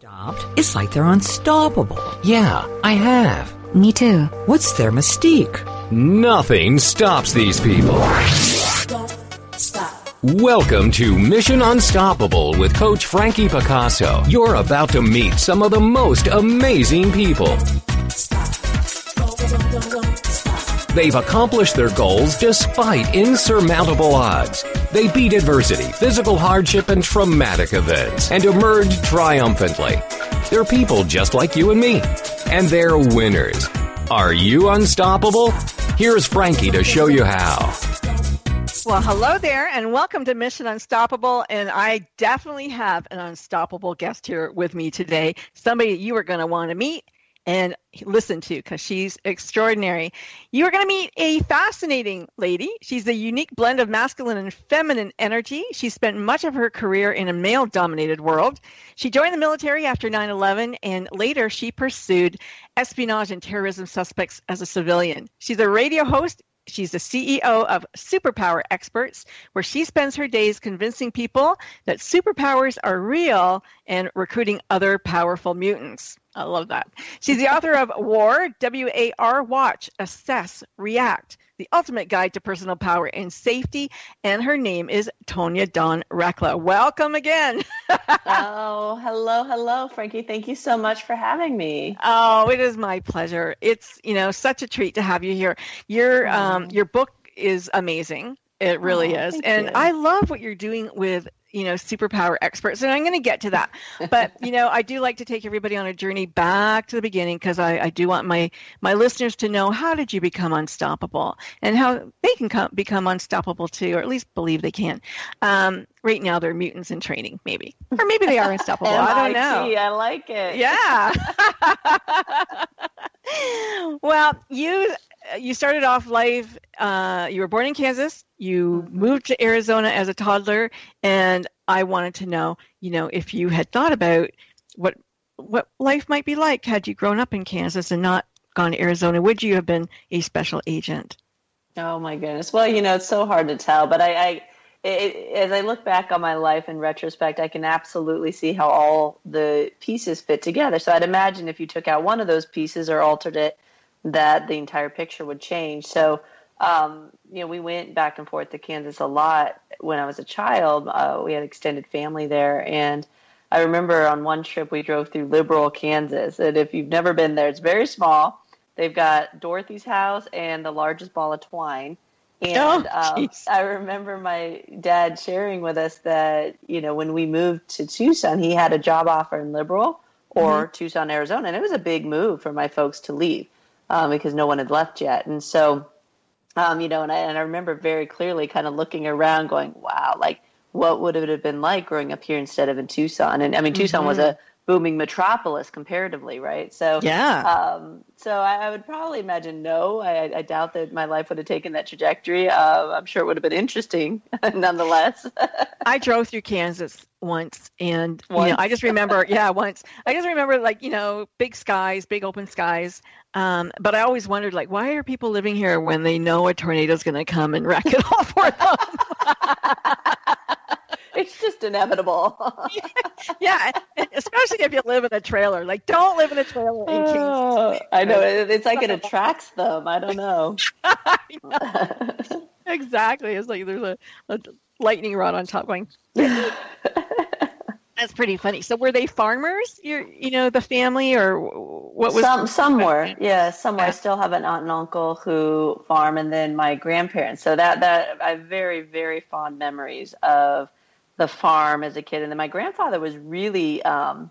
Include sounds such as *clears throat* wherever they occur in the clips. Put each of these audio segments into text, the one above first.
Stopped? It's like they're unstoppable. Yeah, I have. Me too. What's their mystique? Nothing stops these people. Welcome to Mission Unstoppable with Coach Frankie Picasso. You're about to meet some of the most amazing people. They've accomplished their goals despite insurmountable odds. They beat adversity, physical hardship, and traumatic events and emerge triumphantly. They're people just like you and me, and they're winners. Are you unstoppable? Here's Frankie to show you how. Well, hello there, and welcome to Mission Unstoppable. And I definitely have an unstoppable guest here with me today. Somebody you are going to want to meet and listen to because she's extraordinary. You are going to meet a fascinating lady. She's a unique blend of masculine and feminine energy. She spent much of her career in a male dominated world. She joined the military after 9 11 and later she pursued espionage and terrorism suspects as a civilian. She's a radio host She's the CEO of Superpower Experts, where she spends her days convincing people that superpowers are real and recruiting other powerful mutants. I love that. She's the author of War, W A R, Watch, Assess, React, the ultimate guide to personal power and safety. And her name is Tonya Dawn Recla. Welcome again. *laughs* oh, hello, hello, Frankie. Thank you so much for having me. Oh, it is my pleasure. It's you know such a treat to have you here. Your um, your book is amazing. It really oh, is. And you. I love what you're doing with you know superpower experts and i'm going to get to that. But *laughs* you know i do like to take everybody on a journey back to the beginning because I, I, do want my my listeners to know how did you become unstoppable? And how they can come, become unstoppable too or at least believe they can. Um, right now they're mutants in training maybe. Or maybe they are unstoppable. *laughs* I don't know. I like it. Yeah *laughs* well you you started off life uh, you were born in kansas. You Mm-hmm. moved to arizona as a toddler and i wanted to know you know if you had thought about what what life might be like had you grown up in kansas and not gone to arizona would you have been a special agent? Oh my goodness. Well you know it's so hard to tell but i, I it, as I look back on my life in retrospect, I can absolutely see how all the pieces fit together. So I'd imagine if you took out one of those pieces or altered it, that the entire picture would change. So, um, you know, we went back and forth to Kansas a lot when I was a child. Uh, we had extended family there. And I remember on one trip we drove through Liberal, Kansas. And if you've never been there, it's very small. They've got Dorothy's house and the largest ball of twine. And oh, um, I remember my dad sharing with us that, you know, when we moved to Tucson, he had a job offer in Liberal or mm-hmm. Tucson, Arizona. And it was a big move for my folks to leave um, because no one had left yet. And so, um, you know, and I, and I remember very clearly kind of looking around going, wow, like what would it have been like growing up here instead of in Tucson? And I mean, Tucson mm-hmm. was a booming metropolis comparatively, right? So yeah. Um, so I, I, would probably imagine no. I, I, doubt that my life would have taken that trajectory. Uh, I'm sure it would have been interesting, *laughs* nonetheless. I drove through Kansas once, and once. you know, I just remember, yeah, once. I just remember like you know, big skies, big open skies. Um, but I always wondered, like, why are people living here when they know a tornado's going to come and wreck it all for them? *laughs* it's just inevitable. *laughs* yeah, especially if you live in a trailer. Like, don't live in a trailer in Kansas. Oh, I know it's like it *laughs* attracts them. I don't know. *laughs* I know. exactly. It's like there's a, a lightning rod on top going. That's pretty funny. So were they farmers? You you know the family or what was some some were yeah some were. I still have an aunt and uncle who farm, and then my grandparents. So that that I have very very fond memories of the farm as a kid. And then my grandfather was really um,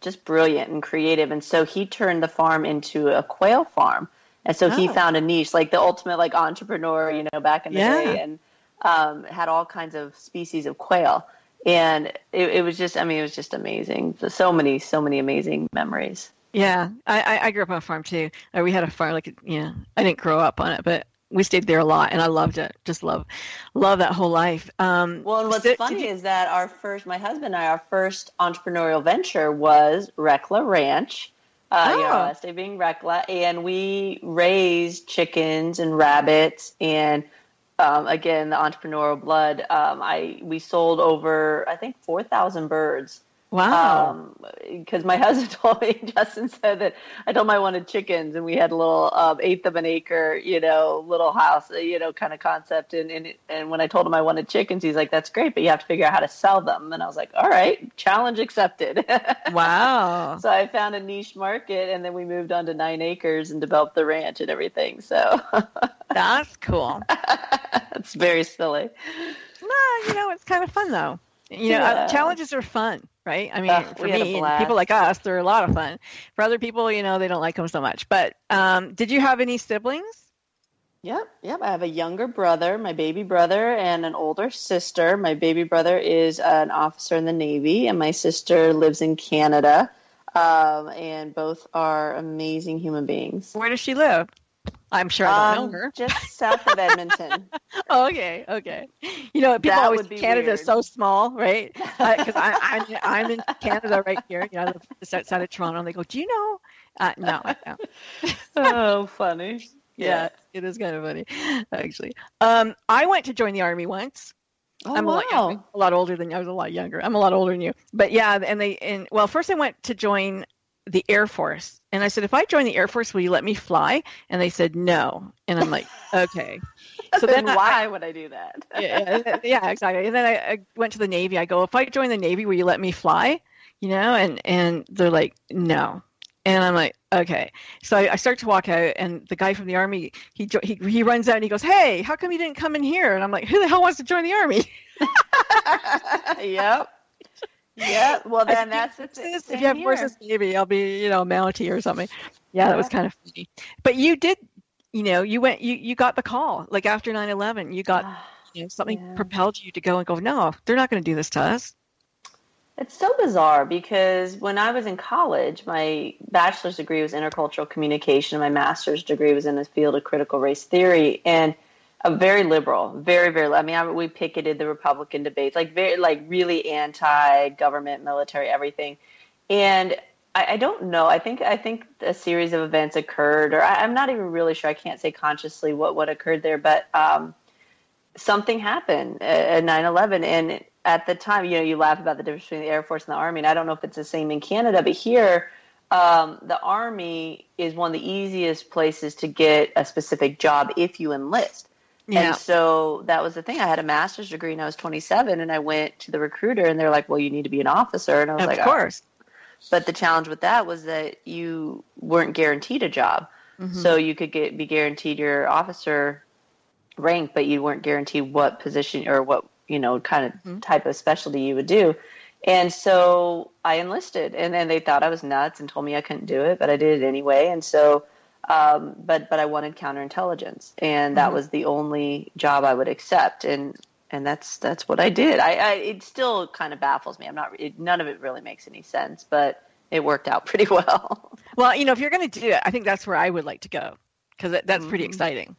just brilliant and creative, and so he turned the farm into a quail farm. And so oh. he found a niche, like the ultimate like entrepreneur, you know, back in the yeah. day, and um, had all kinds of species of quail and it, it, was just i mean it was just amazing so many so many amazing memories yeah i i grew up on a farm too uh, we had a farm like yeah i didn't grow up on it but we stayed there a lot and i loved it just love love that whole life um, well and what's so, funny you, is that our first my husband and i our first entrepreneurial venture was recla ranch uh, oh. last day being Recla, and we raised chickens and rabbits and um, again the entrepreneurial blood. Um, I we sold over I think four thousand birds Wow. Because um, my *laughs* husband told me, Justin said that I told him I wanted chickens, and we had a little um, eighth of an acre, you know, little house, you know, kind of concept. And, and and when I told him I wanted chickens, he's like, "That's great, but you have to figure out how to sell them." And I was like, "All right, challenge accepted." *laughs* wow. so I found a niche market, and then we moved on to nine acres and developed the ranch and everything. So *laughs* that's cool. it's very silly. No, you know, it's kind of fun though. You know, uh, yeah. uh, challenges are fun, right? I mean, uh, for me people like us, they're a lot of fun. For other people, you know, they don't like them so much. But um, did you have any siblings? Yep, yep. I have a younger brother, my baby brother, and an older sister. My baby brother is an officer in the Navy, and my sister lives in Canada. Um, and both are amazing human beings. Where does she live? I'm sure I don't um, know her. Just south of Edmonton. *laughs* okay, okay. You know, people that always Canada is so small, right? Because *laughs* uh, I'm I'm in Canada right here. You know, I live just outside of Toronto. And they go, "Do you know?" Uh, no, I don't. *laughs* oh, funny. Yeah, yeah, it is kind of funny, actually. Um, I went to join the army once. Oh, I'm wow. a lot, younger, a lot older than you. I was a lot younger. I'm a lot older than you. But yeah, and they and well, first I went to join the Air Force. And I said, if I join the Air Force, will you let me fly? And they said, no. And I'm like, *laughs* okay. So then, then *laughs* why I, would I do that? *laughs* yeah, yeah, exactly. And then I, I, went to the Navy. I go, if I join the Navy, will you let me fly? You know, and and they're like, no. And I'm like, okay. So I, I start to walk out, and the guy from the army, he he he runs out and he goes, hey, how come you didn't come in here? And I'm like, who the hell wants to join the army? yep. Yeah, well then that's If you have horses, maybe I'll be, you know, Mountie or something. Yeah, yeah, that was kind of funny. But you did, you know, you went, you you got the call like after 9/11. You got, ah, you know, something yeah. propelled you to go and go. No, they're not going to do this to us. It's so bizarre because when I was in college, my bachelor's degree was intercultural communication, and my master's degree was in the field of critical race theory, and a very liberal, very very. I mean, I, we picketed the Republican debates, like very like really anti-government, military, everything. And I, I, don't know. I think I think a series of events occurred, or I, am not even really sure. I can't say consciously what what occurred there, but um, something happened at 9/11, and at the time, you know, you laugh about the difference between the Air Force and the Army, and I don't know if it's the same in Canada, but here. Um, the Army is one of the easiest places to get a specific job if you enlist yeah. And so that was the thing. I had a master's degree and I was 27 and I went to the recruiter and they're like, well, you need to be an officer. And I was of like, of course. Oh. But the challenge with that was that you weren't guaranteed a job. Mm-hmm. So you could get be guaranteed your officer rank, but you weren't guaranteed what position or what, you know, kind of mm-hmm. type of specialty you would do. And so I enlisted and then they thought I was nuts and told me I couldn't do it, but I did it anyway. And so um, but but I wanted counterintelligence, and that mm-hmm. was the only job I would accept, and and that's that's what I did. I, I it still kind of baffles me. I'm not. It, none of it really makes any sense, but it worked out *laughs* pretty well. Well, you know, if you're going to do it, I think that's where I would like to go because that's mm-hmm. pretty exciting.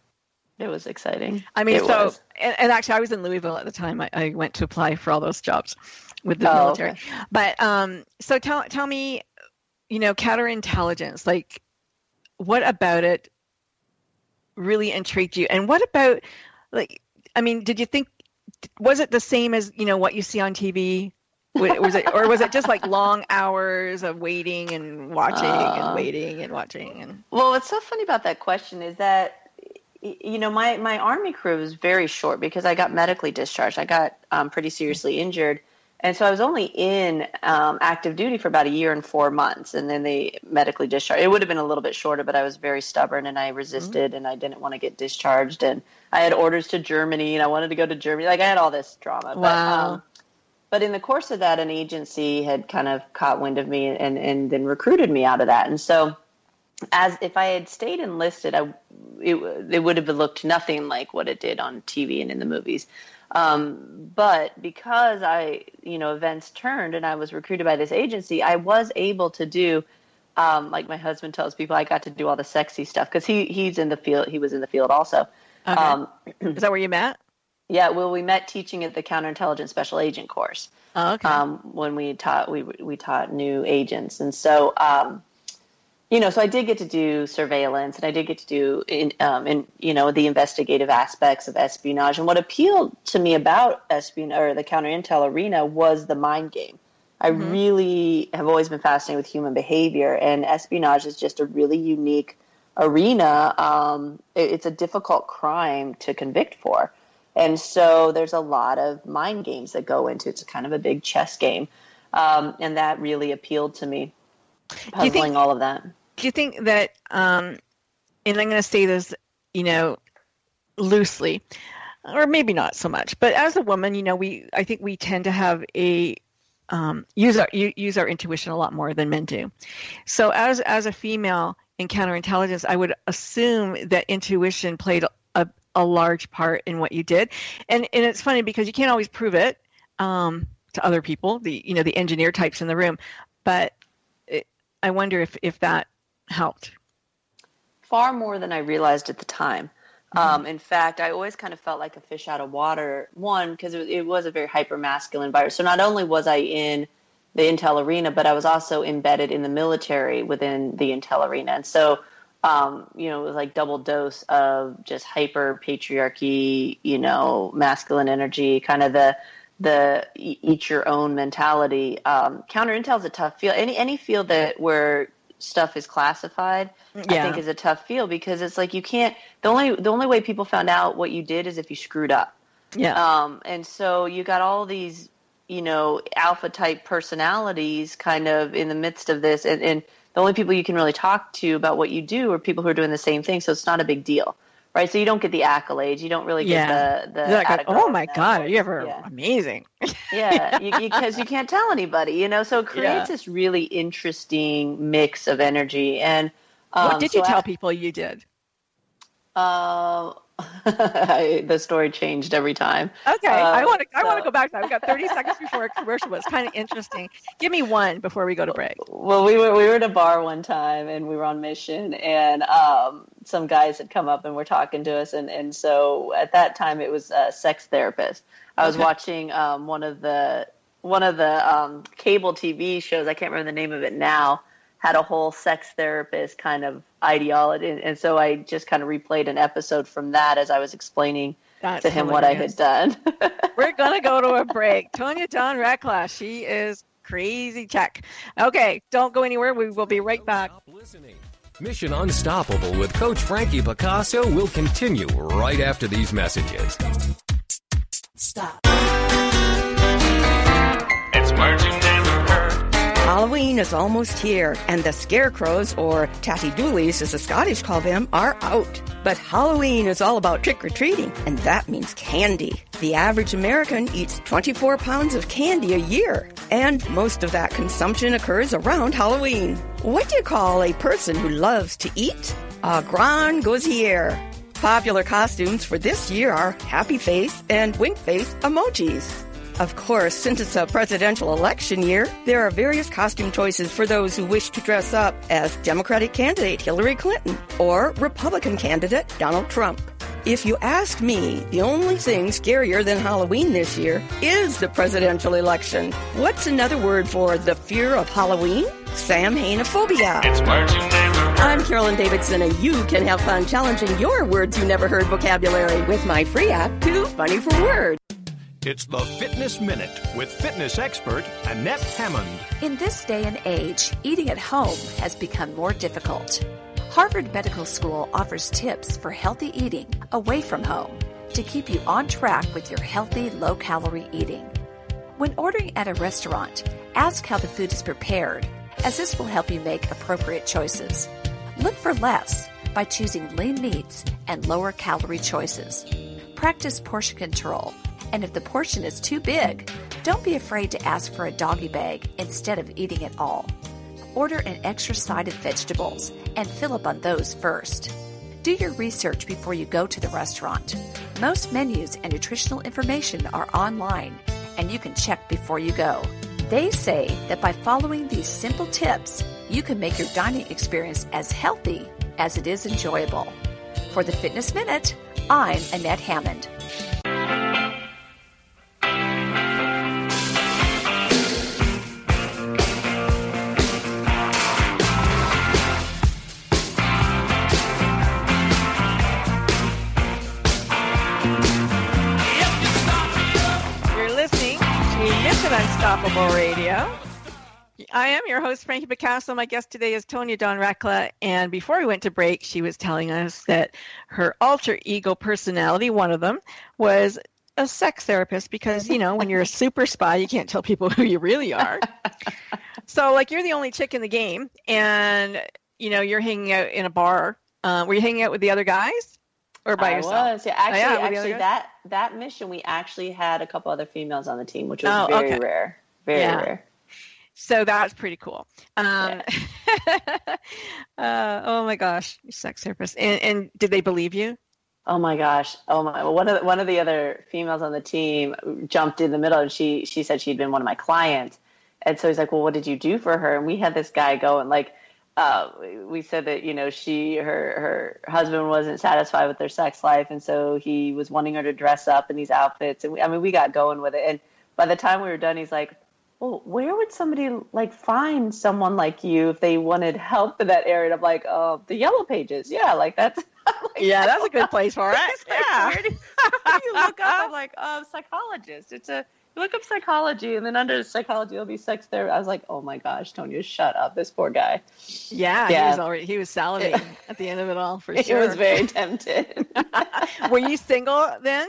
It was exciting. I mean, it so and, and, actually, I was in Louisville at the time. I, I, went to apply for all those jobs with the oh, military. Okay. But um, so tell tell me, you know, counterintelligence, like what about it really intrigued you? And what about like I mean, did you think was it the same as, you know, what you see on TV? was it or was it just like long hours of waiting and watching uh, and waiting and watching and Well, what's so funny about that question is that you know my my army career was very short because I got medically discharged. I got um, pretty seriously injured and so I was only in um, active duty for about a year and four months, and then they medically discharged. It would have been a little bit shorter, but I was very stubborn and I resisted, mm-hmm. and I didn't want to get discharged. And I had orders to Germany, and I wanted to go to Germany. Like I had all this drama. Wow. But, um, but in the course of that, an agency had kind of caught wind of me and, and then recruited me out of that. And so, as if I had stayed enlisted, I, it, it would have looked nothing like what it did on TV and in the movies. Um, but because I, you know, events turned and I was recruited by this agency, I was able to do, um, like my husband tells people, I got to do all the sexy stuff because he he's in the field. He was in the field also. Okay. Um, *clears throat* Is that where you met? Yeah, well, we met teaching at the counterintelligence special agent course. Oh, okay. Um, when we taught we we taught new agents, and so um, you know, so I did get to do surveillance, and I did get to do in, um, in you know the investigative aspects of espionage. And what appealed to me about espionage or the counter intel arena was the mind game. I mm-hmm. really have always been fascinated with human behavior, and espionage is just a really unique arena. Um, it, it's a difficult crime to convict for. And so there's a lot of mind games that go into it. It's kind of a big chess game. Um, and that really appealed to me, puzzling think, all of that. Do you think that, um, and I'm going to say this, you know, loosely, or maybe not so much, but as a woman, you know, we, I think we tend to have a, um, use our use our intuition a lot more than men do. So as as a female in counterintelligence, I would assume that intuition played a, a large part in what you did, and and it's funny because you can't always prove it um, to other people, the you know the engineer types in the room, but it, I wonder if if that helped. Far more than I realized at the time. Mm-hmm. Um, in fact, I always kind of felt like a fish out of water. One, because it, it, was a very hyper masculine virus. So not only was I in the Intel arena, but I was also embedded in the military within the Intel arena. And so, um, you know, it was like double dose of just hyper patriarchy, you know, masculine energy, kind of the the eat your own mentality. Um, counter intel is a tough field. Any any field that where stuff is classified, yeah. I think is a tough field because it's like you can't. The only the only way people found out what you did is if you screwed up. Yeah. Um, and so you got all these, you know, alpha type personalities kind of in the midst of this, and, and the only people you can really talk to about what you do are people who are doing the same thing. So it's not a big deal right? So you don't get the accolades. You don't really get yeah. the the. Like, oh my god, are you ever yeah. amazing? *laughs* yeah, because you, you, can't tell anybody, you know. So it creates yeah. this really interesting mix of energy. And um, what did so you tell people you did? Uh, I, *laughs* the story changed every time. Okay, uh, I want to. I want to go back to that. We got 30 seconds before *laughs* a commercial, but it's kind of interesting. Give me one before we go to break. Well, we were we were at a bar one time, and we were on mission, and um, some guys had come up and were talking to us, and and so at that time it was a sex therapist. I was okay. watching um, one of the one of the um, cable TV shows. I can't remember the name of it now had a whole sex therapist kind of ideology. And, and so I just kind of replayed an episode from that as I was explaining That's to him hilarious. what I had done. *laughs* We're going to go to a break. *laughs* Tonya Dawn Recla, she is crazy tech. Okay, don't go anywhere. We will be right back. Mission Unstoppable with Coach Frankie Picasso will continue right after these messages. Stop. It's merging Halloween is almost here, and the scarecrows, or tatty doolies as the Scottish call them, are out. But Halloween is all about trick or treating, and that means candy. The average American eats 24 pounds of candy a year, and most of that consumption occurs around Halloween. What do you call a person who loves to eat? A grand gosier. Popular costumes for this year are happy face and wink face emojis. Of course, since it's a presidential election year, there are various costume choices for those who wish to dress up as Democratic candidate Hillary Clinton or Republican candidate Donald Trump. If you ask me, the only thing scarier than Halloween this year is the presidential election. What's another word for the fear of Halloween? Sam Samhainophobia. It's marching I'm Carolyn Davidson, and you can have fun challenging your words you never heard vocabulary with my free app, Too Funny for Words. It's the Fitness Minute with fitness expert Annette Hammond. In this day and age, eating at home has become more difficult. Harvard Medical School offers tips for healthy eating away from home to keep you on track with your healthy, low calorie eating. When ordering at a restaurant, ask how the food is prepared, as this will help you make appropriate choices. Look for less by choosing lean meats and lower calorie choices. Practice portion control and if the portion is too big, don't be afraid to ask for a doggy bag instead of eating it all. Order an extra side of vegetables and fill up on those first. Do your research before you go to the restaurant. Most menus and nutritional information are online, and you can check before you go. They say that by following these simple tips, you can make your dining experience as healthy as it is enjoyable. For the Fitness Minute, I'm Annette Hammond. I am your host, Frankie Picasso. My guest today is Tonya Dawn Recla. And before we went to break, she was telling us that her alter ego personality, one of them, was a sex therapist because, you know, when you're a super spy, you can't tell people *laughs* who you really are. *laughs* so, like, you're the only chick in the game, and, you know, you're hanging out in a bar. Uh, were you hanging out with the other guys? Or by I yourself? was. Yeah, actually, Oh, yeah, actually, that that mission we actually had a couple other females on the team, which was Oh, very okay. rare. Very Yeah. rare. So that's pretty cool. Um, *laughs* uh, oh my gosh, sex therapist. And, and did they believe you? Oh my gosh! Oh my! Well, one of the, one of the other females on the team jumped in the middle, and she she said she'd been one of my clients, and so he's like, "Well, what did you do for her?" And we had this guy going like, uh, we said that you know she her her husband wasn't satisfied with their sex life, and so he was wanting her to dress up in these outfits, and we, I mean we got going with it, and by the time we were done, he's like. Well, where would somebody like find someone like you if they wanted help in that area? And I'm like, oh, the yellow pages. Yeah, like that's. *laughs* Like, Yeah, that's a good place for like, *laughs* Yeah. where do, where do you look up? I'm like, oh, psychologist. It's a you look up psychology, and then under psychology, it'll be sex therapy. I was like, oh my gosh, Tonya, shut up. This poor guy. Yeah, he was already he was salivating at the end of it all for sure. *laughs* He was very tempted. Were you single then?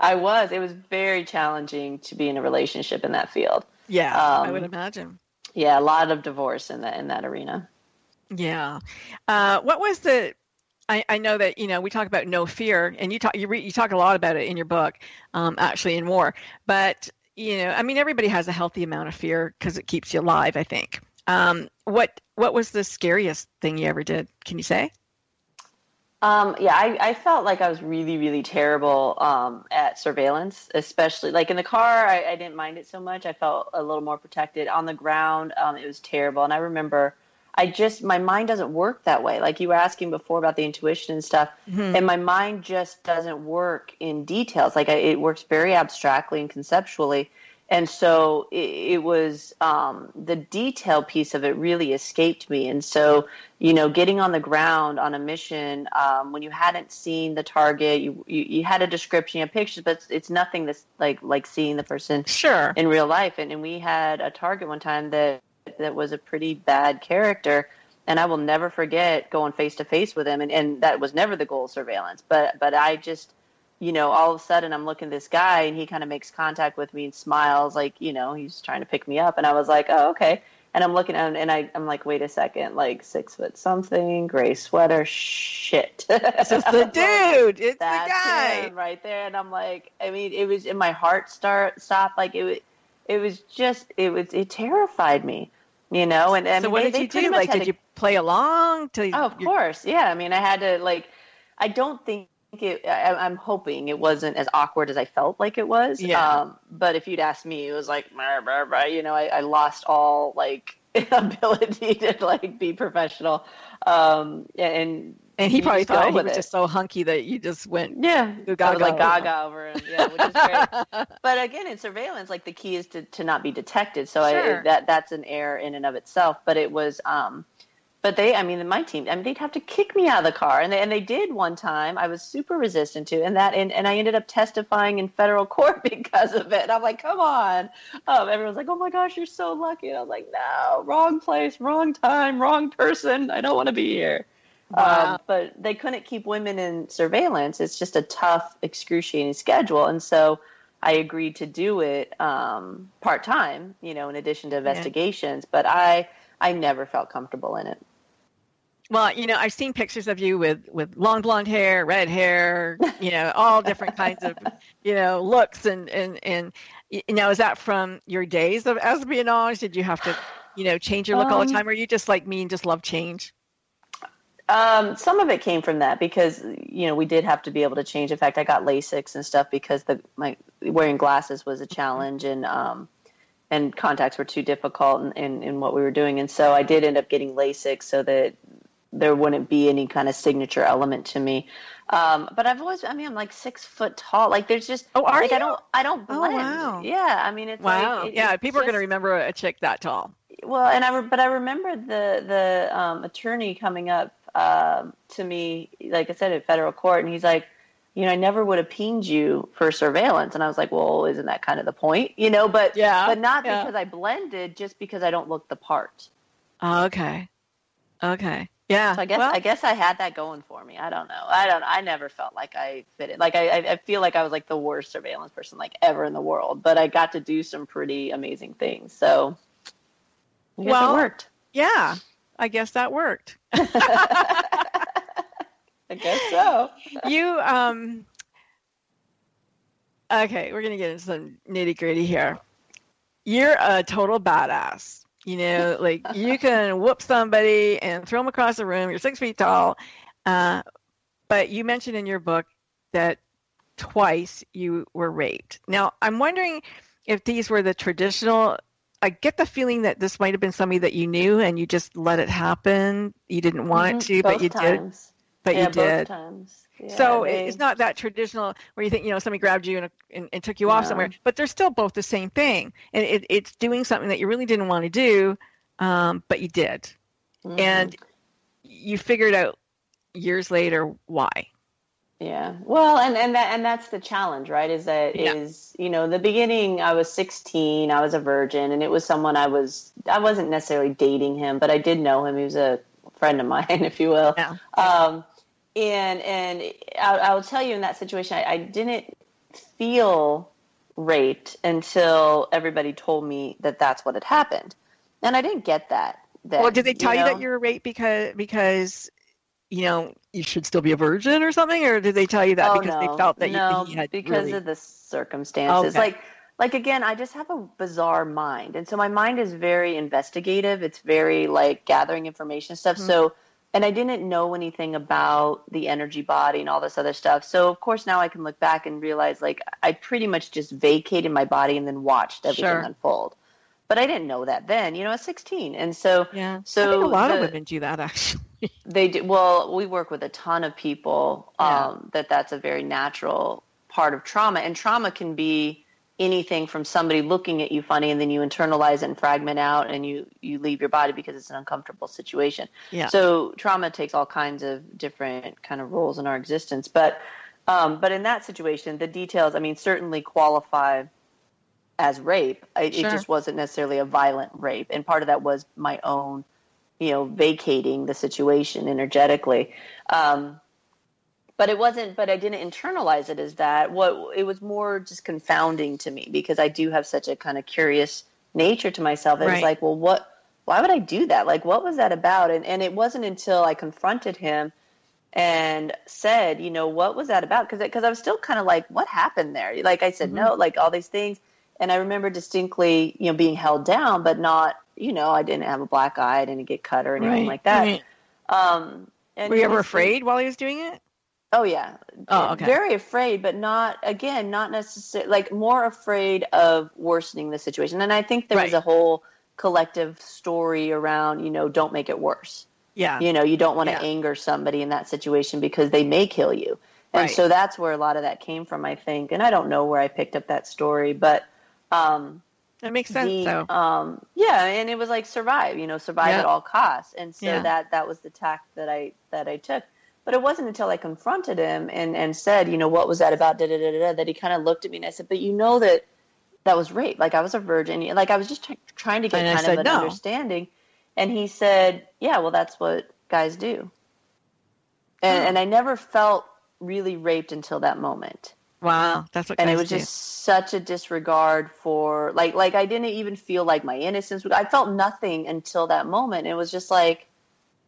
I was. It was very challenging to be in a relationship in that field. Yeah, I Um, would imagine. Yeah, a lot of divorce in that in that arena. Yeah. Uh, what was the? I, I know that you know we talk about no fear, and you talk you, re, you talk a lot about it in your book, um, actually in War. But you know, I mean, everybody has a healthy amount of fear because it keeps you alive. I think. Um, what what was the scariest thing you ever did? Can you say? Um, yeah, I, I felt like I was really, really terrible um, at surveillance, especially like in the car. I, I didn't mind it so much. I felt a little more protected. On the ground, um, it was terrible. And I remember, I just my mind doesn't work that way. Like you were asking before about the intuition and stuff, and my mind just doesn't work in details. Like I, it works very abstractly and conceptually. And so it, it was um, the detail piece of it really escaped me. And so, you know, getting on the ground on a mission um, when you hadn't seen the target, you, you you had a description, you had pictures, but it's, it's nothing that's like like seeing the person Sure. in real life. And, and we had a target one time that that was a pretty bad character, and I will never forget going face to face with him. And, and that was never the goal of surveillance, but but I just you know, all of a sudden I'm looking at this guy and he kind of makes contact with me and smiles like, you know, he's trying to pick me up. And I was like, oh, okay. And I'm looking at him and I, I'm like, wait a second, like six foot something, gray sweater, shit. Is the *laughs* dude. It's the guy. right there. And I'm like, I mean, it was, in my heart start stopped. Like it was, it was just, it was, it terrified me, you know? And, and so what they- did you do? Like, did to- you play along? Till you, Oh, of course. Yeah. I mean, I had to like, I don't think it, I, I'm hoping it wasn't as awkward as I felt like it was. Yeah. Um, but if you'd asked me, it was like, you know, I, I lost all like *laughs* ability to like be professional. Um, and, And he probably thought he was it. just so hunky that you just went. yeah, I like gaga. gaga over him. Yeah, which is great. *laughs* but again, in surveillance, like the key is to, to not be detected. So Sure. I, that that's an error in and of itself. But it was, um, but they, I mean, my team, I mean, they'd have to kick me out of the car, and they and they did one time. I was super resistant to, and that, and, and I ended up testifying in federal *laughs* court because of it. And I'm like, come on. Um, everyone's like, oh my gosh, you're so lucky. And I was like, no, wrong place, wrong time, wrong person. I don't want to be here. Wow. Um, but they couldn't keep women in surveillance. It's just a tough, excruciating schedule. And so I agreed to do it um, part time, you know, in addition to investigations. But I, I never felt comfortable in it. Well, you know, I've seen pictures of you with with long blonde hair, red hair, you know, all different kinds of, you know, looks and and and you know, is that from your days of espionage? Did you have to, you know, change your look all the Um, time, or are you just like me and just love change? Um, some of it came from that because you know we did have to be able to change. In fact, I got LASIK and stuff because the my wearing glasses was a challenge and um, and contacts were too difficult in, in, in what we were doing. And so I did end up getting LASIK so that there wouldn't be any kind of signature element to me. Um, but I've always, I mean, I'm like six foot tall. Like there's just, Oh, are like you? I don't, I don't blend. Oh, blend. wow. Yeah, I mean, it's Wow. Like, it- yeah, people are going to remember a chick that tall. well, and I re- but I remember the the um, attorney coming up um, to me, like I said, at federal court, and he's like, you know, I never would have pinged you for surveillance. And I was like, well, isn't that kind of the point? You know, but Yeah, but not yeah. because I blended, just because I don't look the part. Oh, okay. Okay. Yeah. So I guess well, I guess I had that going for me. I don't know. I don't. I never felt like I fit it. Like I, I feel like I was like the worst surveillance person like ever in the world. But I got to do some pretty amazing things. So I guess Well- it worked. yeah. I guess that worked. *laughs* I guess so. *laughs* you um okay we're gonna get into some nitty gritty here you're a total badass you know like you can whoop somebody and throw them across the room you're six feet tall uh, but you mentioned in your book that twice you were raped now i'm wondering if these were the traditional i get the feeling that this might have been somebody that you knew and you just let it happen you didn't want it to Mhm. but Both you did times. But yeah, you did Both times. Yeah, so they- it's not that traditional where you think you know somebody grabbed you and, and, and took you off somewhere, but they're still both the same thing, and it, it's doing something that you really didn't want to do, um, but you did, Mhm. and you figured out years later why. Yeah. Well, and and that and that's the challenge, right? Is that is Yeah. you know, the beginning I was 16, I was a virgin and it was someone I was I wasn't necessarily dating him, but I did know him. He was a friend of mine, *laughs* if you will. Yeah. Um and and I, I will tell you in that situation I, I didn't feel raped until everybody told me that that's what had happened. And I didn't get that. well, did they tell you, know? that you were raped because because you know you should still be a virgin or something, or did they tell you that oh, because no. they felt that you, no, he had because really? of the circumstances. Okay. Like like again, I just have a bizarre mind, and so my mind is very investigative. It's very like gathering information stuff. Mhm. So. And I didn't know anything about the energy body and all this other stuff. So of course now I can look back and realize like I pretty much just vacated my body and then watched everything Sure. unfold. But I didn't know that then. You know, I was 16, and so yeah, so a lot of women do that actually. *laughs* they do. Well, we work with a ton of people Yeah. um, that that's a very natural part of trauma, and trauma can be anything from somebody looking at you funny, and then you internalize it and fragment out, and you you leave your body because it's an uncomfortable situation. Yeah. So trauma takes all kinds of different kind of roles in our existence, but um, but in that situation, the details, I mean, certainly qualify as rape. I, Sure. It just wasn't necessarily a violent rape, and part of that was my own you know, vacating the situation energetically. Um, but it wasn't, but I didn't internalize it as that. What it was more just confounding to me because I do have such a kind of curious nature to myself. It Right. was like, well, what, why would I do that? Like, what was that about? And, and it wasn't until I confronted him and said, you know, what was that about? Because because I was still kind of like, what happened there? Like I said, Mhm. no, like all these things. And I remember distinctly, you know, being held down, but not, you know, I didn't have a black eye, I didn't get cut or anything Right, like that. right. Um, and Were you ever afraid while he was doing it? Oh yeah. Oh, okay. Very afraid, but not again, not necessarily like more afraid of worsening the situation. And I think there was a whole collective story around, you know, don't make it worse. Yeah. You know, you don't want to Yeah. anger somebody in that situation because they may kill you. And Right. so that's where a lot of that came from, I think. And I don't know where I picked up that story, but um That makes sense. the, though. um yeah, and it was like survive, you know, survive Yeah. at all costs. And so Yeah. that that was the tack that I that I took. But it wasn't until I confronted him and and said, you know, what was that about? Da, da, da, da, that he kind of looked at me and I said, but you know that that was rape. Like I was a virgin. Like I was just try- trying to get And kind of an "No." understanding. And he said, yeah, well, that's what guys do. And and I never felt really raped until that moment wow, that's what. and it was do. just such a disregard for like like I didn't even feel like my innocence. I felt nothing until that moment. It was just like,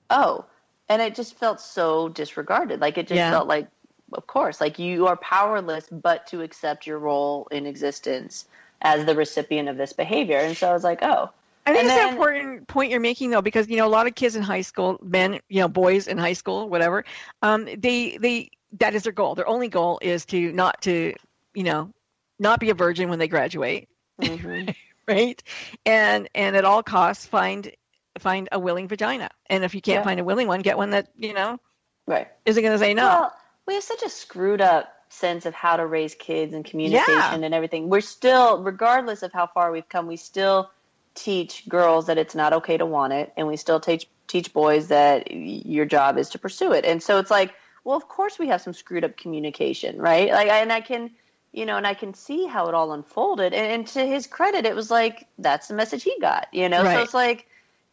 oh, and it just felt so disregarded. Like it just Yeah. felt like, of course, like you are powerless, but to accept your role in existence as the recipient of this behavior. And so I was like, oh, I think And it's an important point you're making though, because you know a lot of kids in high school, men, you know, boys in high school, whatever, um, they they that is their goal. Their only goal is to not to, you know, not be a virgin when they graduate, mhm. *laughs* right? And and at all costs find find a willing vagina. And if you can't Yeah. find a willing one, get one that you know right. isn't going to say no. Well, we have such a screwed up sense of how to raise kids and communication Yeah. and everything. We're still, regardless of how far we've come, we still teach girls that it's not okay to want it, and we still teach teach boys that your job is to pursue it. And so it's like well, of course we have some screwed up communication, right? Like, and I can, you know, and I can see how it all unfolded. And, and to his credit, it was like that's the message he got, you know. Right. So it's like,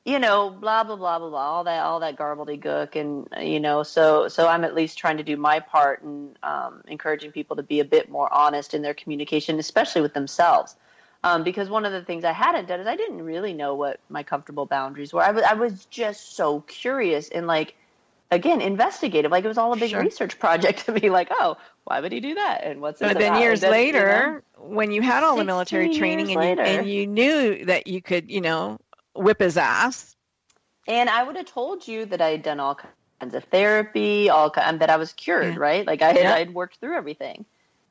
you know, blah blah blah blah blah, all that all that gobbledygook, and you know, so so I'm at least trying to do my part in um, encouraging people to be a bit more honest in their communication, especially with themselves. Um, because one of the things I hadn't done is I didn't really know what my comfortable boundaries were. I was I was just so curious and like again investigative. Like it was all a big Sure. research project to be like, oh, why would he do that? And what's But then about? years And then, you know, later, when you had all the military training and you, and you knew that you could, you know, whip his ass. And I would have told you that I had done all kinds of therapy, all and that I was cured, Yeah. right? Like I had, Yeah. I had worked through everything.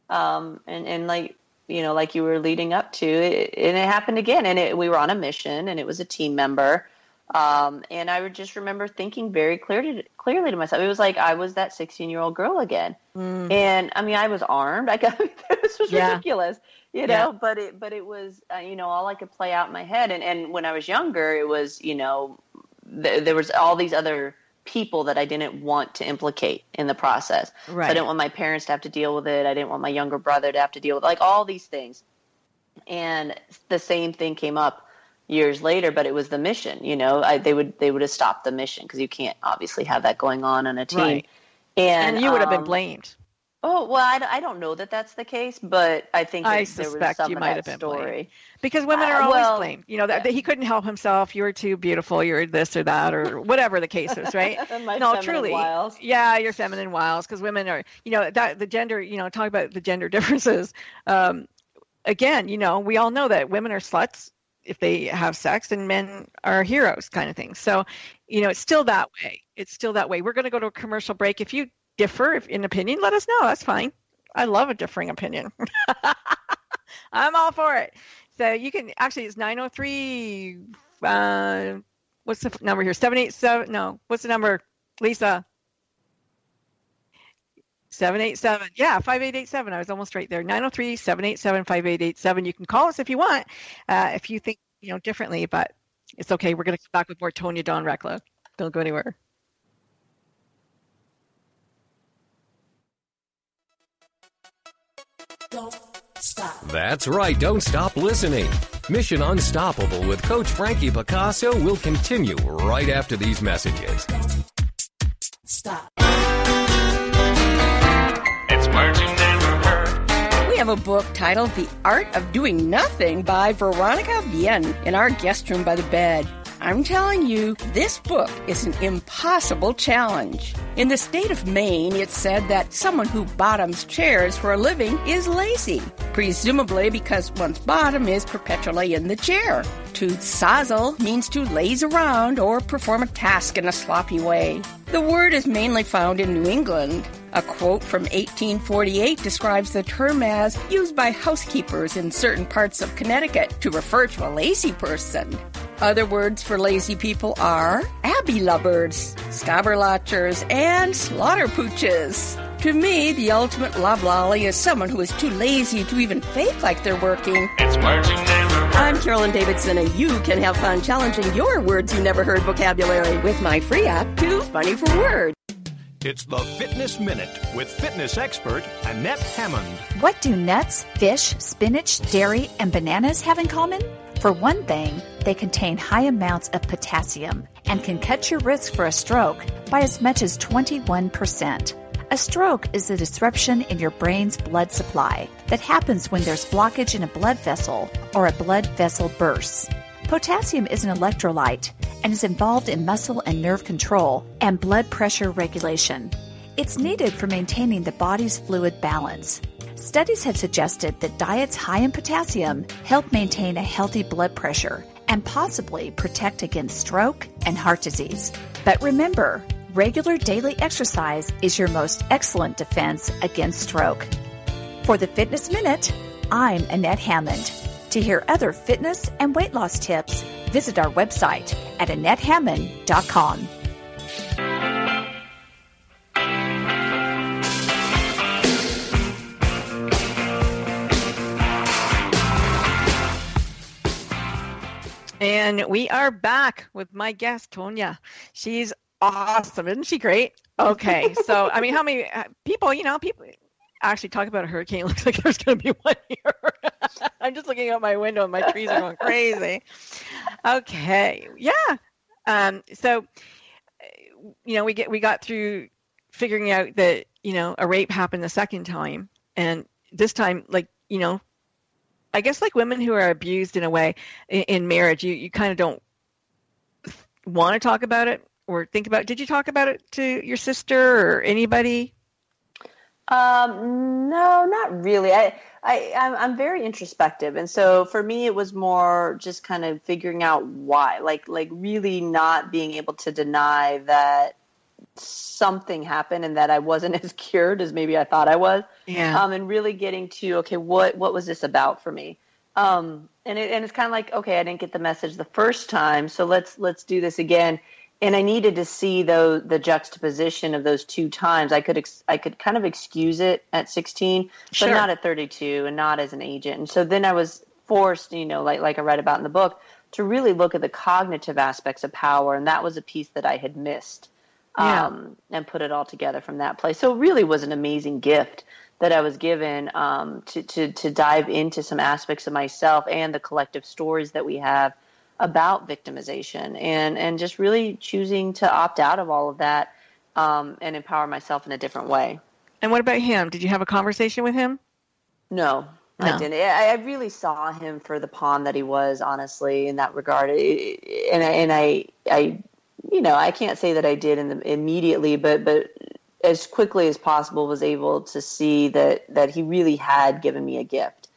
Um, and, and like, you know, like you were leading up to it, and it happened again. And it, we were on a mission and it was a team member. Um, and I would just remember thinking very clearly, clearly to myself, it was like I was that 16 year old girl again. And I mean, I was armed. I got, *laughs* this was Mm. Yeah. ridiculous, you know, Yeah. but it, but it was, uh, you know, all I could play out in my head. And, and when I was younger, it was, you know, th- there was all these other people that I didn't want to implicate in the process. So I didn't want my parents to have to deal with it. I didn't want my younger brother to have to deal with like all these things. And the same thing came up years later, but it was the mission. You know, I, they would they would have stopped the mission because you can't obviously have that going on on a team. Right. And, And, you would have been um, blamed. Oh well, I don't know that that's the case, but I think I there was suspect some you of might that have been story. blamed. Because women Uh, are always well, blamed. You know, that, yeah. he couldn't help himself. You were too beautiful. You're this or that or *laughs* whatever the case is, right? *laughs* No, truly. wiles. Yeah, you're feminine wiles because women are, you know, that the gender, you know, talk about the gender *laughs* differences. Um, again, you know, we all know that women are sluts if they have sex and men are heroes kind of thing. So, you know, it's still that way. It's still that way. We're going to go to a commercial break. If you differ in opinion, let us know. That's fine. I love a differing opinion. *laughs* I'm all for it. So you can actually it's 903 uh what's the number here? 787 no, what's the number? Lisa 787. Yeah, 5887. I was almost right there. 903 787 5887. You can call us if you want, uh, if you think, you know, differently, but it's okay. We're going to come back with more Tonya Dawn Recla. Don't go anywhere. That's right, don't stop listening. Mission Unstoppable with Coach Frankie Picasso will continue right after these messages. It's words you never heard. We have a book titled The Art of Doing Nothing by Veronica Bien in our guest room by the bed. I'm telling you, this book is an impossible challenge. In the state of Maine, it's said that someone who bottoms chairs for a living is lazy, presumably because one's bottom is perpetually in the chair. To sazzle means to laze around or perform a task in a sloppy way. The word is mainly found in New England. A quote from 1848 describes the term as used by housekeepers in certain parts of Connecticut to refer to a lazy person. Other words for lazy people are abbey lubbards, scabberlatchers, and slaughter pooches. To me, the ultimate loblolly is someone who is too lazy to even fake like they're working. It's words you never heard. I'm Carolyn Davidson, and you can have fun challenging your words you never heard vocabulary with my free app, Too Funny for Words. It's the Fitness Minute with fitness expert Annette Hammond. What do nuts, fish, spinach, dairy, and bananas have in common? For one thing, they contain high amounts of potassium and can cut your risk for a stroke by as much as 21%. A stroke is a disruption in your brain's blood supply that happens when there's blockage in a blood vessel or a blood vessel bursts. Potassium is an electrolyte and is involved in muscle and nerve control and blood pressure regulation. It's needed for maintaining the body's fluid balance. Studies have suggested that diets high in potassium help maintain a healthy blood pressure and possibly protect against stroke and heart disease. But remember, regular daily exercise is your most excellent defense against stroke. For the Fitness Minute, I'm Annette Hammond. To hear other fitness and weight loss tips, visit our website at AnnetteHammond.com. And we are back with my guest, Tonya. She's awesome. Isn't she great? Okay, so I mean, how many uh, people? You know, people actually talk about a hurricane. It *laughs* looks like there's going to be one here. *laughs* I'm just looking out my window and my trees are going crazy. Okay, yeah. Um, so, uh, you know, we get we got through figuring out that you know a rape happened the second time, and this time, like you know, I guess like women who are abused in a way in, in marriage, you you kind of don't want to talk about it or think about. Did you talk about it to your sister or anybody? Um, no, not really. I, I, I'm, I'm very introspective, and so for me, it was more just kind of figuring out why, like, like really not being able to deny that something happened and that I wasn't *laughs* as cured as maybe I thought I was. Yeah. Um, and really getting to okay, what what was this about for me? Um, and it, and it's kind of like okay, I didn't get the message the first time, so let's let's do this again and I needed to see though the juxtaposition of those two times. I could ex- I could kind of excuse it at 16, Sure. but not at 32, and not as an agent. And so then I was forced, you know, like like I read about in the book, to really look at the cognitive aspects of power, and that was a piece that I had missed, Yeah. um, and put it all together from that place. So it really was an amazing gift that I was given um, to to to dive into some aspects of myself and the collective stories that we have about victimization and and just really choosing to opt out of all of that um, and empower myself in a different way. And what about him? Did you have a conversation with him? No, No. I didn't. I, I really saw him for the pawn that he was, honestly, in that regard. And I, and I, I, you know, I can't say that I did in the, immediately, but but as quickly as possible, was able to see that that he really had given me a gift.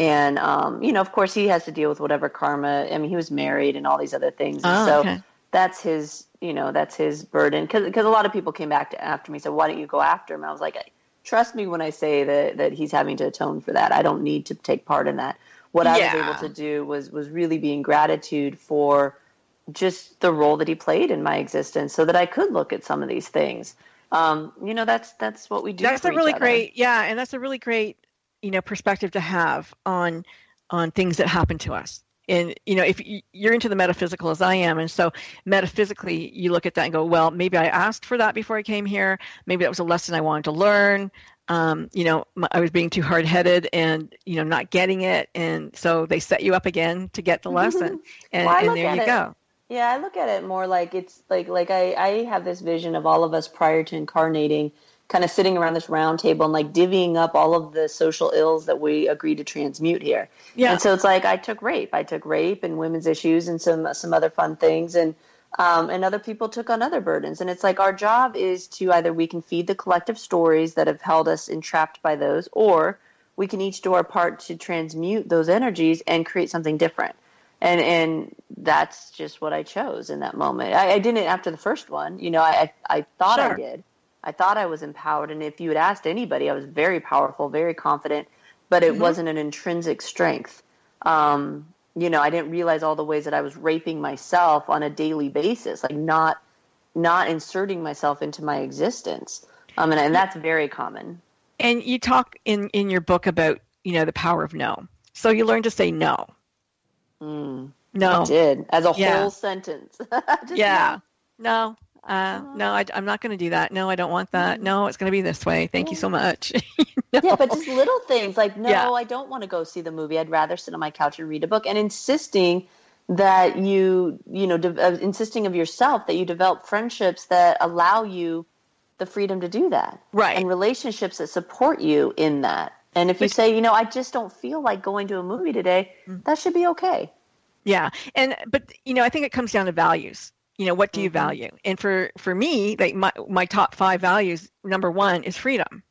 And um, you know, of course, he has to deal with whatever karma. I mean, he was married and all these other things. Oh, so okay. that's his, you know, that's his burden. Because a lot of people came back to, after me and said, "Why don't you go after him?" I was like, "Trust me when I say that that he's having to atone for that. I don't need to take part in that. What I was able to do was was really be in gratitude for just the role that he played in my existence, so that I could look at some of these things. Um, you know, that's that's what we do. That's a really other. great, yeah, and that's a really great, you know, perspective to have on on things that happen to us. And you know, if you're into the metaphysical as I am, and so metaphysically, you look at that and go, well, maybe I asked for that before I came here. Maybe that was a lesson I wanted to learn. Um, you know, i was being too hard-headed and you know not getting it, and so they set you up again to get the lesson, and, Well, I and look there at you it- go. Yeah, I look at it more like it's like like I, I have this vision of all of us prior to incarnating, kind of sitting around this round table and like divvying up all of the social ills that we agreed to transmute here. Yeah. And so it's like I took rape, I took rape and women's issues and some some other fun things, and um, and other people took on other burdens. And it's like our job is to either we can feed the collective stories that have held us entrapped by those, or we can each do our part to transmute those energies and create something different and and that's just what I chose in that moment. I, I didn't after the first one. You know, I I, I thought Sure. I did. I thought I was empowered, and if you had asked anybody, I was very powerful, very confident, but it wasn't an intrinsic strength. Um, you know, I didn't realize all the ways that I was raping myself on a daily basis, like not not inserting myself into my existence. Um, and, and that's very common. And you talk in in your book about you know the power of no. So you learn to say no. Mm, No. I did as a Yeah. whole sentence. *laughs* Yeah no uh, no I, i'm not going to do that no i don't want that no it's going to be this way thank you so much No. *laughs* Yeah, but just little things like, no, Yeah. I don't want to go see the movie. I'd rather sit on my couch and read a book, and insisting that you, you know, de- uh, insisting of yourself that you develop friendships that allow you the freedom to do that, Right. And relationships that support you in that. And if you say, you know, I just don't feel like going to a movie today, Mm. that should be okay. yeah and but you know i think it comes down to values you know what do you Mhm. value and for for me like my my top five values number one is freedom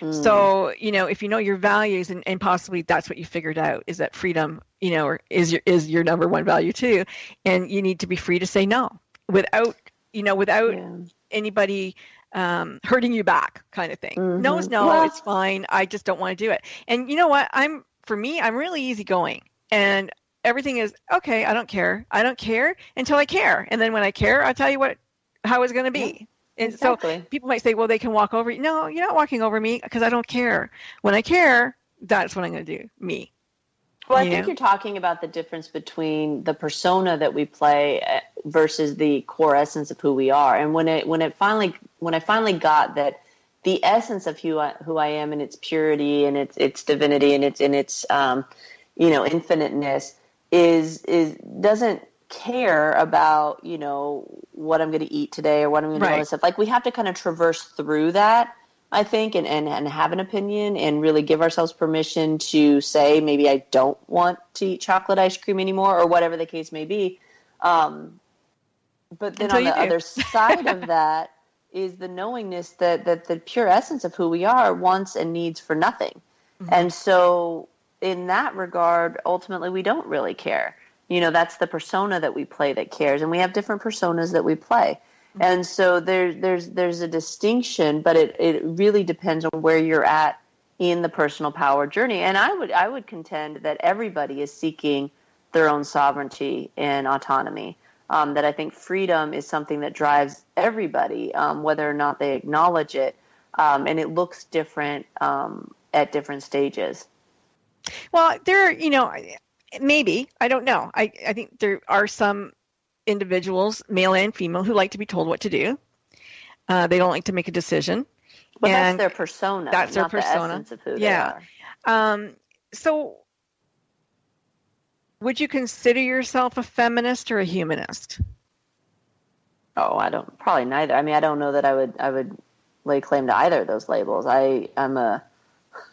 Mm. so you know if you know your values and, and possibly that's what you figured out is that freedom you know is your is your number one value too and you need to be free to say no without you know without Yeah. anybody um, hurting you back kind of thing. Mhm. No is no, Well- it's fine. I just don't want to do it. And you know what? I'm for me, I'm really easygoing, and everything is okay. I don't care. I don't care until I care, and then when I care, I'll tell you what how it's going to be. And so people might say, well, they can walk over you. No, you're not walking over me because I don't care. When I care, that's what I'm going to do. Me. Well, I you think know? you're talking about the difference between the persona that we play uh, versus the core essence of who we are. And when it when it finally when I finally got that the essence of who I, who I am and its purity and its its divinity and its in its um, you know infiniteness is is doesn't care about you know what I'm going to eat today or what I'm going to do Right. and stuff. Like we have to kind of traverse through that. I think and, and and have an opinion and really give ourselves permission to say maybe I don't want to eat chocolate ice cream anymore or whatever the case may be. Um, but then Until on the do. other side of that is the knowingness that that the pure essence of who we are wants and needs for nothing. Mm-hmm. And so in that regard, ultimately we don't really care. You know, that's the persona that we play that cares and we have different personas that we play. Mm-hmm. And so there's there's there's a distinction, but it, it really depends on where you're at in the personal power journey. And I would I would contend that everybody is seeking their own sovereignty and autonomy. Um, that I think freedom is something that drives everybody, um, whether or not they acknowledge it, um, and it looks different um, at different stages. Well, there, are, you know, maybe I don't know. I I think there are some individuals, male and female, who like to be told what to do. Uh, they don't like to make a decision. But And that's their persona. that's their persona. The Yeah. Um, so, would you consider yourself a feminist or a humanist? Oh, I don't. Probably neither. I mean, I don't know that I would. I would lay claim to either of those labels. I I'm a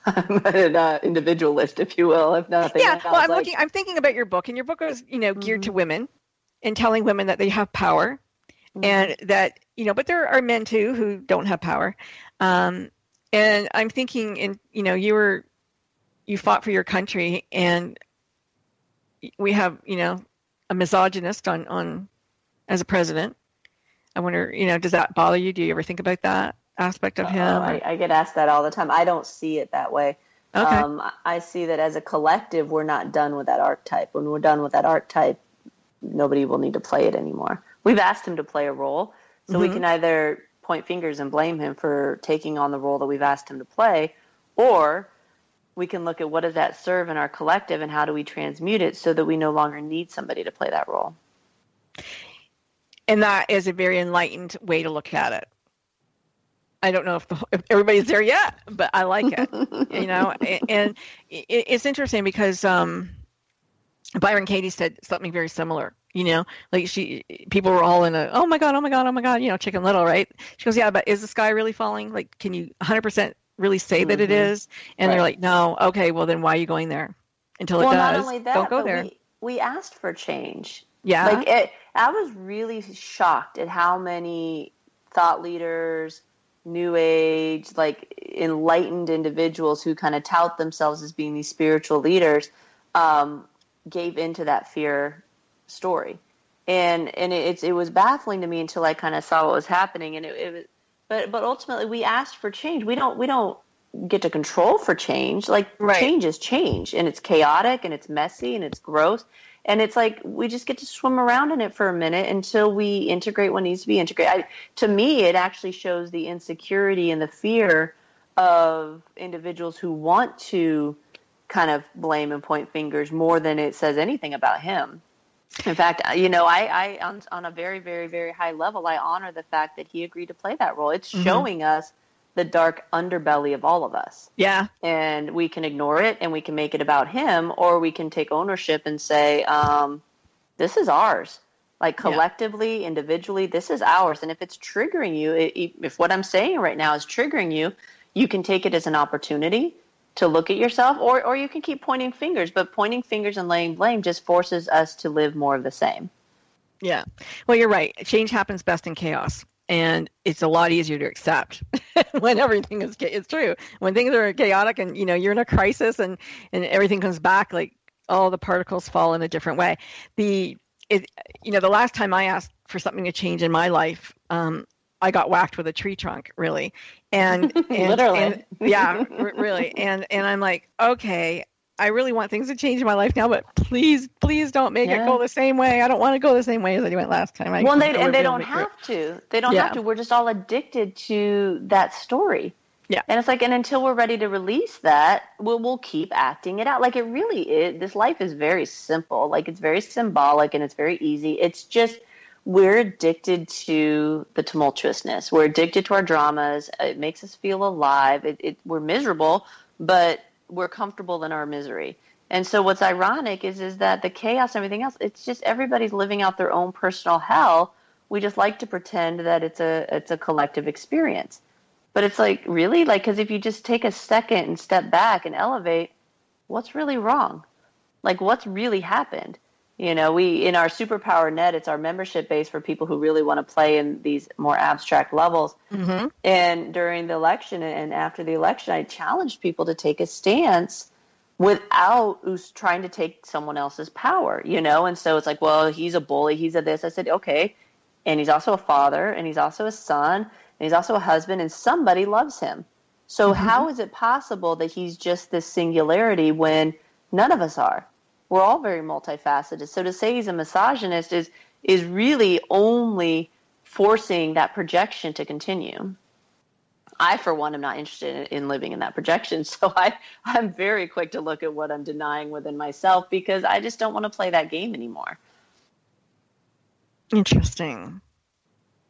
I'm an uh, individualist, if you will, if nothing. yeah. Well, I'm Like, looking. I'm thinking about your book, and your book is, you know, geared Mm-hmm. to women and telling women that they have power, Mm-hmm. and that you know, but there are men too who don't have power. Um, and I'm thinking, in you know, you were you fought for your country, and we have you know a misogynist on on as a president. I wonder, you know, does that bother you? Do you ever think about that aspect of him? Oh, I, I get asked that all the time. I don't see it that way. okay. Um, I see that as a collective, we're not done with that archetype. When we're done with that archetype, nobody will need to play it anymore. We've asked him to play a role, so we Mhm. can either point fingers and blame him for taking on the role that we've asked him to play, or we can look at what does that serve in our collective and how do we transmute it so that we no longer need somebody to play that role. and that is a very enlightened way to look at it. I don't know if, the, if everybody's there yet, but I like it. you know, *laughs* and, and it, it's interesting because um, Byron Katie said something very similar. You know, like she, people were all in a, oh my god, oh my god, oh my god, you know, Chicken Little, right? She goes, yeah, but is the sky really falling? Like, can you 100% really say that it Mhm. is? And they're like, no, okay, well then why are you going there? Until it does, not only that, don't go there. We, we asked for change. yeah, Like it, I was really shocked at how many thought leaders, new age, like enlightened individuals who kind of tout themselves as being these spiritual leaders, um, gave into that fear story, and and it, it's it was baffling to me until I kind of saw what was happening, and it, it was, but but ultimately we asked for change. We don't we don't get to control for change. Like Right. change is change, and it's chaotic, and it's messy, and it's gross and it's like we just get to swim around in it for a minute until we integrate what needs to be integrated. I, to me, it actually shows the insecurity and the fear of individuals who want to kind of blame and point fingers more than it says anything about him. In fact, uh, you know, I, I on, on a very, very, very high level, I honor the fact that he agreed to play that role. It's Mhm. showing us the dark underbelly of all of us yeah, and we can ignore it and we can make it about him or we can take ownership and say um, this is ours like Yeah. collectively individually this is ours and if it's triggering you if what i'm saying right now is triggering you you can take it as an opportunity to look at yourself or, or you can keep pointing fingers but pointing fingers and laying blame just forces us to live more of the same Yeah. Well, you're right. Change happens best in chaos. And it's a lot easier to accept *laughs* when everything is it's true. When things are chaotic and you know you're in a crisis and and everything comes back like all the particles fall in a different way. The it you know the last time I asked for something to change in my life, um, I got whacked with a tree trunk, really, and, *laughs* and Literally. and- yeah, r- really, and and I'm like, okay, I really want things to change in my life now, but please, please don't make it go the same way. I don't want to go the same way as I went last time. I, well, and they, and they don't have to. They don't Yeah. have to. We're just all addicted to that story. Yeah. And it's like, and until we're ready to release that, we'll, we'll keep acting it out. Like it really is. This life is very simple. Like it's very symbolic and it's very easy. It's just we're addicted to the tumultuousness. We're addicted to our dramas. It makes us feel alive. It, it, we're miserable, but we're comfortable in our misery. And so what's ironic is is that the chaos and everything else, it's just everybody's living out their own personal hell. We just like to pretend that it's a it's a collective experience. But it's like really like cuz if you just take a second and step back and elevate, what's really wrong? Like what's really happened? You know, we in our superpower net, it's our membership base for people who really want to play in these more abstract levels. Mm-hmm. And during the election and after the election, I challenged people to take a stance without trying to take someone else's power, you know? And so it's like, well, he's a bully, he's a this. I said, okay. And he's also a father, and he's also a son, and he's also a husband, and somebody loves him. So Mm-hmm. how is it possible that he's just this singularity when none of us are? We're all very multifaceted. So to say he's a misogynist is is really only forcing that projection to continue. I, for one, am not interested in, in living in that projection. *laughs* So I, I'm very quick to look at what I'm denying within myself because I just don't want to play that game anymore. Interesting.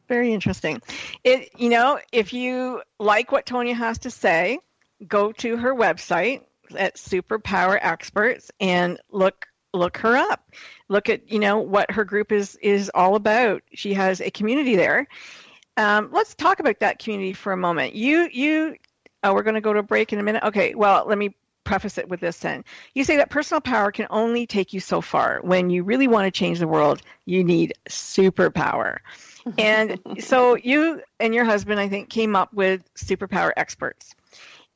Very interesting. It you know, if you like what Tonya has to say, go to her website at Superpower Experts and look look her up. Look at, you know, what her group is is all about. She has a community there. Um, let's talk about that community for a moment. You you oh, we're going to go to a break in a minute. Okay, well, let me preface it with this then. You say that personal power can only take you so far. When you really want to change the world, you need superpower. *laughs* And so you and your husband, I think, came up with superpower experts.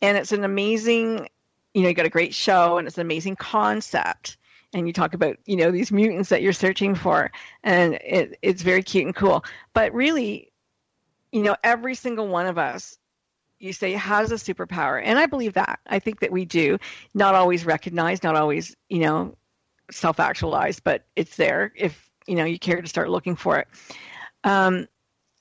And it's an amazing, you know, you got a great show and it's an amazing concept. And you talk about, you know, these mutants that you're searching for. And it, it's very cute and cool. But really, you know, every single one of us you say has a superpower and i believe that i think that we do not always recognized not always you know self-actualized but it's there if you know you care to start looking for it um,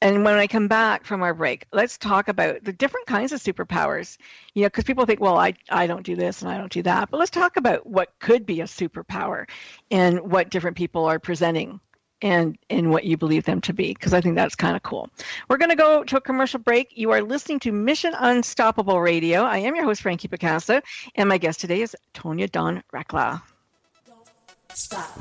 and when i come back from our break let's talk about the different kinds of superpowers you know because people think well I, I don't do this and i don't do that but let's talk about what could be a superpower and what different people are presenting and and what you believe them to be because I think that's kind of cool. We're going to go to a commercial break. You are listening to Mission Unstoppable Radio. I am your host Frankie Picasso, and my guest today is Tonya Dawn Recla.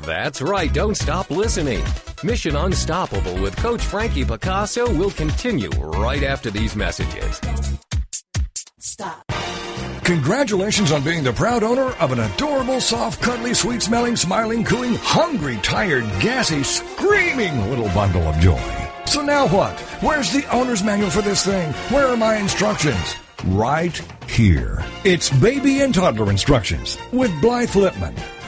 That's right, don't stop listening. Mission Unstoppable with Coach Frankie Picasso will continue right after these messages. Stop. Congratulations on being the proud owner of an adorable, soft, cuddly, sweet smelling, smiling, cooing, hungry, tired, gassy, screaming little bundle of joy. So now what? Where's the owner's manual for this thing? Where are my instructions? Right here. It's baby and toddler instructions with Blythe Lipman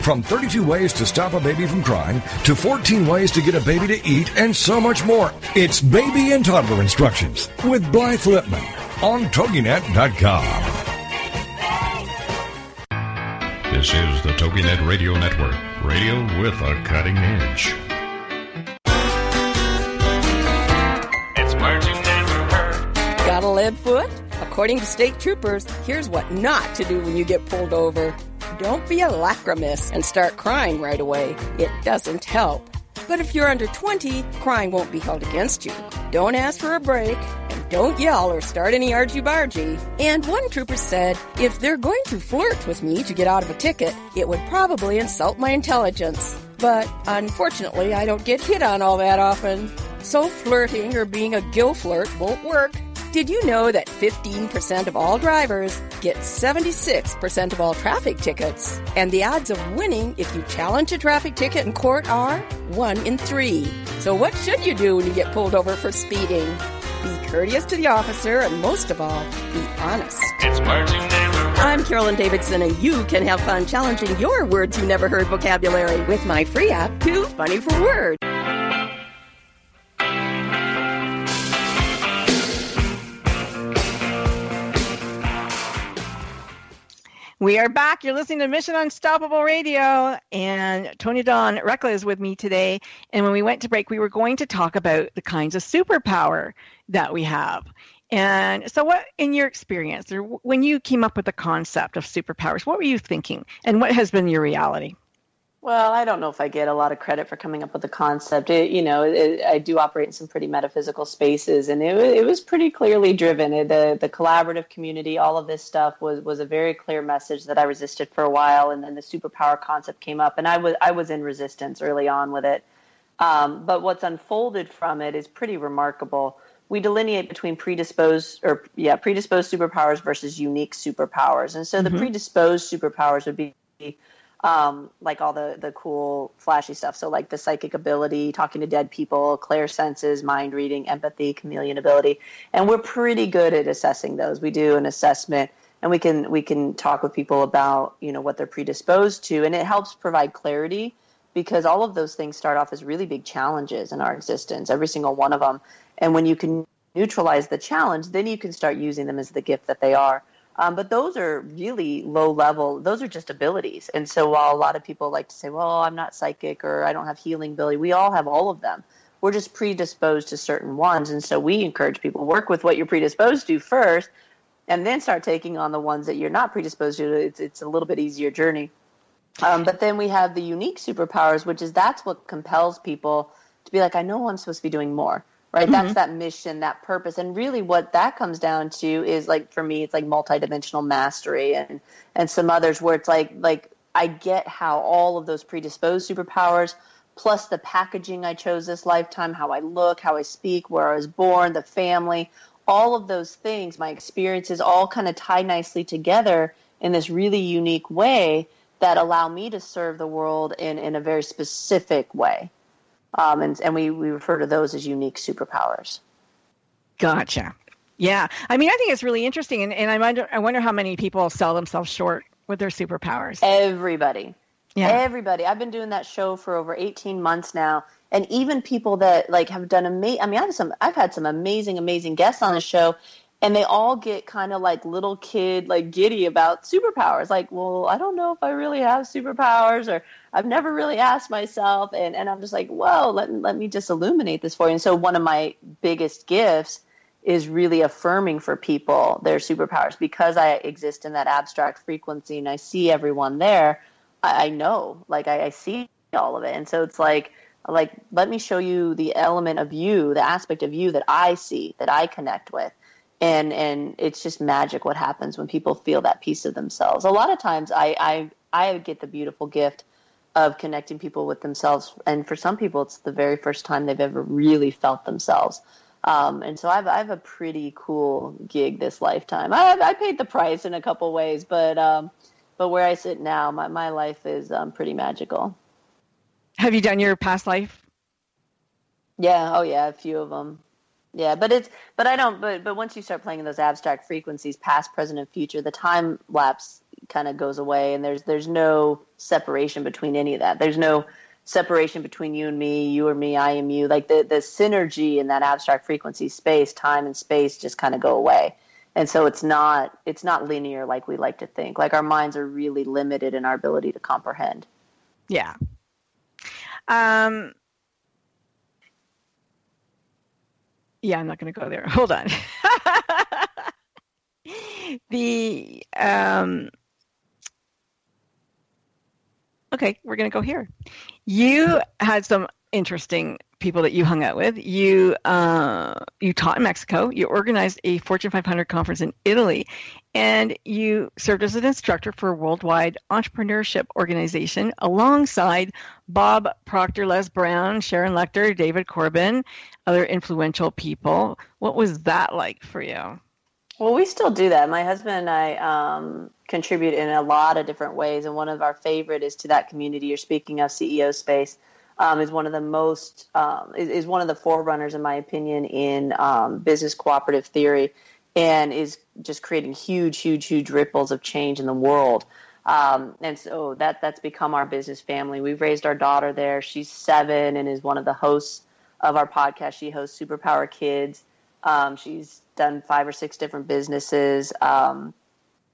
From 32 ways to stop a baby from crying to 14 ways to get a baby to eat and so much more. It's Baby and Toddler Instructions with Blythe Lipman on TogiNet.com. This is the TogiNet Radio Network, radio with a cutting edge. It's words you never heard. Got a lead foot? According to state troopers, here's what not to do when you get pulled over. Don't be a lacrimous and start crying right away. It doesn't help. But if you're under 20, crying won't be held against you. Don't ask for a break, and don't yell or start any argy-bargy. And one trooper said, if they're going to flirt with me to get out of a ticket, it would probably insult my intelligence. But unfortunately, I don't get hit on all that often. So flirting or being a gill flirt won't work. Did you know that 15% of all drivers get 76% of all traffic tickets? And the odds of winning if you challenge a traffic ticket in court are 1 in 3. So what should you do when you get pulled over for speeding? Be courteous to the officer and most of all, be honest. It's words you never heard. I'm Carolyn Davidson, and you can have fun challenging your words you never heard vocabulary with my free app, Too Funny for Words. We are back. You're listening to Mission Unstoppable Radio, and Tony Dawn Recla is with me today. And when we went to break, we were going to talk about the kinds of superpower that we have. And so, what, in your experience, or when you came up with the concept of superpowers, what were you thinking, and what has been your reality? Well, I don't know if I get a lot of credit for coming up with the concept. It, you know, it, I do operate in some pretty metaphysical spaces, and it, it was pretty clearly driven. The the collaborative community, all of this stuff was was a very clear message that I resisted for a while, and then the superpower concept came up, and I was I was in resistance early on with it. Um, but what's unfolded from it is pretty remarkable. We delineate between predisposed or yeah predisposed superpowers versus unique superpowers, and so mm-hmm. the predisposed superpowers would be um, like all the the cool flashy stuff. So like the psychic ability, talking to dead people, clairsenses, mind reading, empathy, chameleon ability, and we're pretty good at assessing those. We do an assessment, and we can we can talk with people about you know what they're predisposed to, and it helps provide clarity because all of those things start off as really big challenges in our existence, every single one of them, and when you can neutralize the challenge, then you can start using them as the gift that they are. Um, but those are really low level. Those are just abilities. And so while a lot of people like to say, well, I'm not psychic or I don't have healing ability, we all have all of them. We're just predisposed to certain ones. And so we encourage people work with what you're predisposed to first and then start taking on the ones that you're not predisposed to. It's, it's a little bit easier journey. Um, but then we have the unique superpowers, which is that's what compels people to be like, I know I'm supposed to be doing more right? Mm-hmm. that's that mission that purpose. And really what that comes down to is like for me it's like multidimensional mastery and and some others where it's like like i get how all of those predisposed superpowers plus the packaging i chose this lifetime how i look how i speak where i was born the family all of those things my experiences all kind of tie nicely together in this really unique way that allow me to serve the world in in a very specific way um, and and we, we refer to those as unique superpowers. Gotcha. Yeah, I mean, I think it's really interesting, and, and I wonder I wonder how many people sell themselves short with their superpowers. Everybody. Yeah. Everybody. I've been doing that show for over 18 months now. And even people that like have done amazing, I mean, I've some, I've had some amazing, amazing guests on the show and they all get kind of like little kid like giddy about superpowers like well i don't know if i really have superpowers or i've never really asked myself and, and i'm just like whoa let, let me just illuminate this for you. And so one of my biggest gifts is really affirming for people their superpowers. Because i exist in that abstract frequency and i see everyone there i, I know like I, I see all of it. And so it's like like let me show you the element of you the aspect of you that i see that i connect with and and it's just magic what happens when people feel that piece of themselves. A lot of times, I I I get the beautiful gift of connecting people with themselves, and for some people, it's the very first time they've ever really felt themselves. Um, and so I've I have a pretty cool gig this lifetime. I I paid the price in a couple ways, but um, but where I sit now, my my life is um, pretty magical. Have you done your past life? Yeah. Oh yeah, a few of them. Yeah, but it's but I don't but but once you start playing in those abstract frequencies, past, present, and future, the time lapse kind of goes away, and there's there's no separation between any of that. There's no separation between you and me, you or me, I am you. Like the the synergy in that abstract frequency space, time and space just kind of go away. And so it's not it's not linear like we like to think. Like our minds are really limited in our ability to comprehend. Yeah. Um yeah, I'm not going to go there. *laughs* Hold on. *laughs* the um, okay, we're going to go here. You had some interesting people that you hung out with. You uh, you taught in Mexico. You organized a Fortune 500 conference in Italy, and you served as an instructor for a worldwide entrepreneurship organization alongside Bob Proctor, Les Brown, Sharon Lechter, David Corbin, other influential people. What was that like for you? Well, we still do that. My husband and I um, contribute in a lot of different ways, and one of our favorite is to that community you're speaking of, CEO Space um, is one of the most um, is, is, one of the forerunners, in my opinion, in um, business cooperative theory, and is just creating huge, huge, huge ripples of change in the world. Um, and so that that's become our business family. We've raised our daughter there. She's seven and is one of the hosts of our podcast. She hosts Superpower Kids. Um, she's done five or six different businesses. Um,